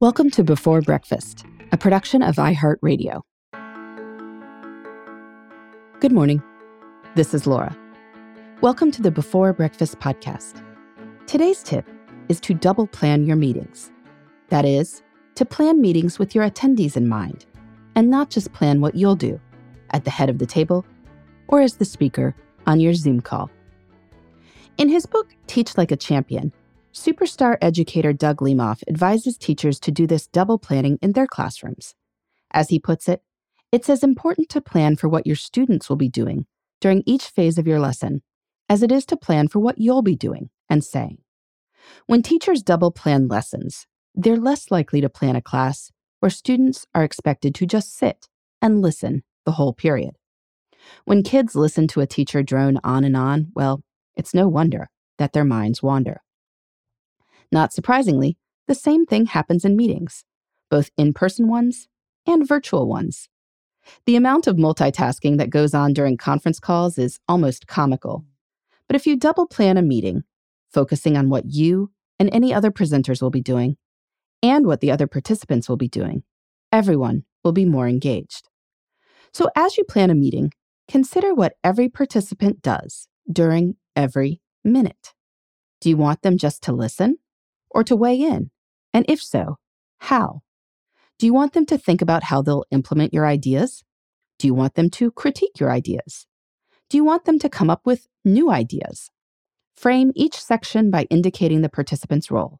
Welcome to Before Breakfast, a production of iHeartRadio. Good morning. This is Laura. Welcome to the Before Breakfast podcast. Today's tip is to double plan your meetings. That is, to plan meetings with your attendees in mind, and not just plan what you'll do at the head of the table or as the speaker on your Zoom call. In his book, Teach Like a Champion, Superstar educator Doug Lemov advises teachers to do this double planning in their classrooms. As he puts it, it's as important to plan for what your students will be doing during each phase of your lesson as it is to plan for what you'll be doing and saying. When teachers double plan lessons, they're less likely to plan a class where students are expected to just sit and listen the whole period. When kids listen to a teacher drone on and on, well, it's no wonder that their minds wander. Not surprisingly, the same thing happens in meetings, both in person ones and virtual ones. The amount of multitasking that goes on during conference calls is almost comical. But if you double plan a meeting, focusing on what you and any other presenters will be doing, and what the other participants will be doing, everyone will be more engaged. So as you plan a meeting, consider what every participant does during every minute. Do you want them just to listen? Or to weigh in? And if so, how? Do you want them to think about how they'll implement your ideas? Do you want them to critique your ideas? Do you want them to come up with new ideas? Frame each section by indicating the participant's role,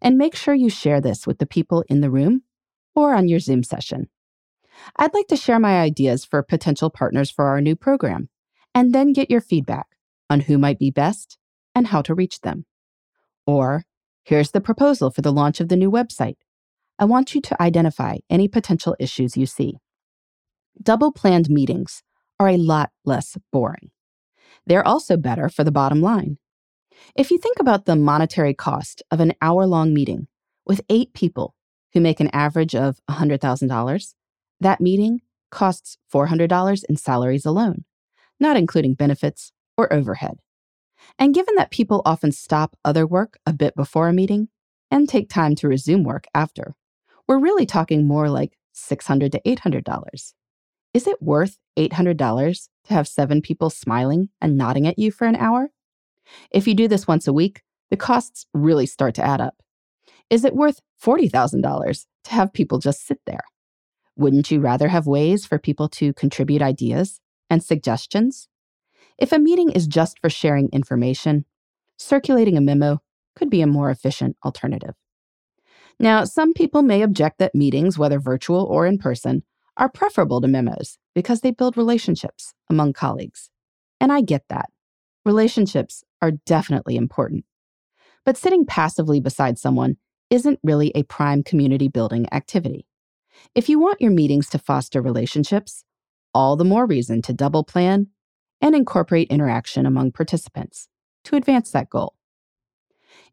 and make sure you share this with the people in the room or on your Zoom session. I'd like to share my ideas for potential partners for our new program, and then get your feedback on who might be best and how to reach them. Or Here's the proposal for the launch of the new website. I want you to identify any potential issues you see. Double planned meetings are a lot less boring. They're also better for the bottom line. If you think about the monetary cost of an hour long meeting with eight people who make an average of $100,000, that meeting costs $400 in salaries alone, not including benefits or overhead. And given that people often stop other work a bit before a meeting and take time to resume work after, we're really talking more like $600 to $800. Is it worth $800 to have seven people smiling and nodding at you for an hour? If you do this once a week, the costs really start to add up. Is it worth $40,000 to have people just sit there? Wouldn't you rather have ways for people to contribute ideas and suggestions if a meeting is just for sharing information, circulating a memo could be a more efficient alternative. Now, some people may object that meetings, whether virtual or in person, are preferable to memos because they build relationships among colleagues. And I get that. Relationships are definitely important. But sitting passively beside someone isn't really a prime community building activity. If you want your meetings to foster relationships, all the more reason to double plan and incorporate interaction among participants to advance that goal.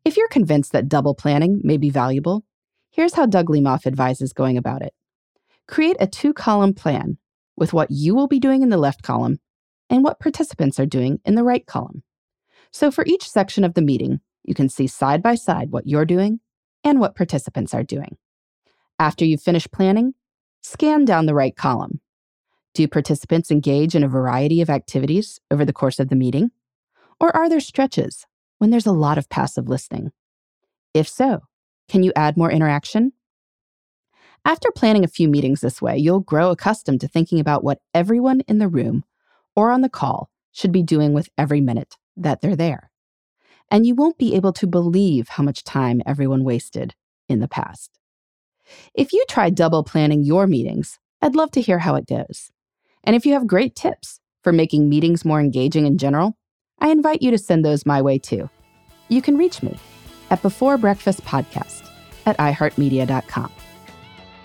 If you're convinced that double planning may be valuable, here's how Doug Lemov advises going about it. Create a two column plan with what you will be doing in the left column and what participants are doing in the right column. So for each section of the meeting, you can see side by side what you're doing and what participants are doing. After you've finished planning, scan down the right column do participants engage in a variety of activities over the course of the meeting? Or are there stretches when there's a lot of passive listening? If so, can you add more interaction? After planning a few meetings this way, you'll grow accustomed to thinking about what everyone in the room or on the call should be doing with every minute that they're there. And you won't be able to believe how much time everyone wasted in the past. If you try double planning your meetings, I'd love to hear how it goes. And if you have great tips for making meetings more engaging in general, I invite you to send those my way too. You can reach me at Before Breakfast Podcast at iHeartMedia.com.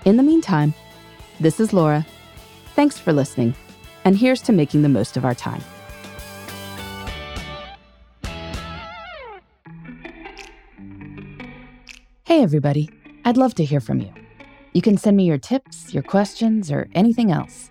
In the meantime, this is Laura. Thanks for listening, and here's to making the most of our time. Hey, everybody. I'd love to hear from you. You can send me your tips, your questions, or anything else.